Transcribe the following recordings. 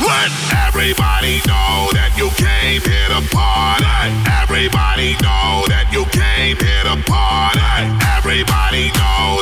Let everybody know that you came here to party. Everybody know that you came here to party. Everybody know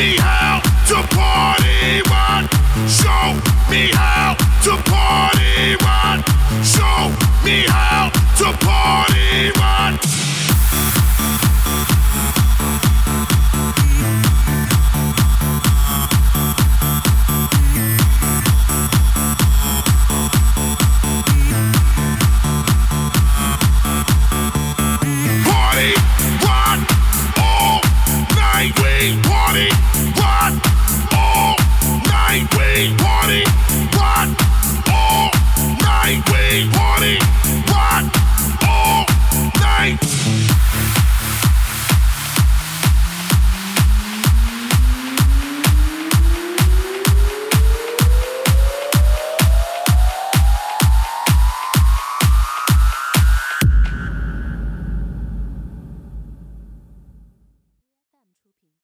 me how to party one. Show me how to party one. Show me how. party, all night. We party, all night. We party, all night.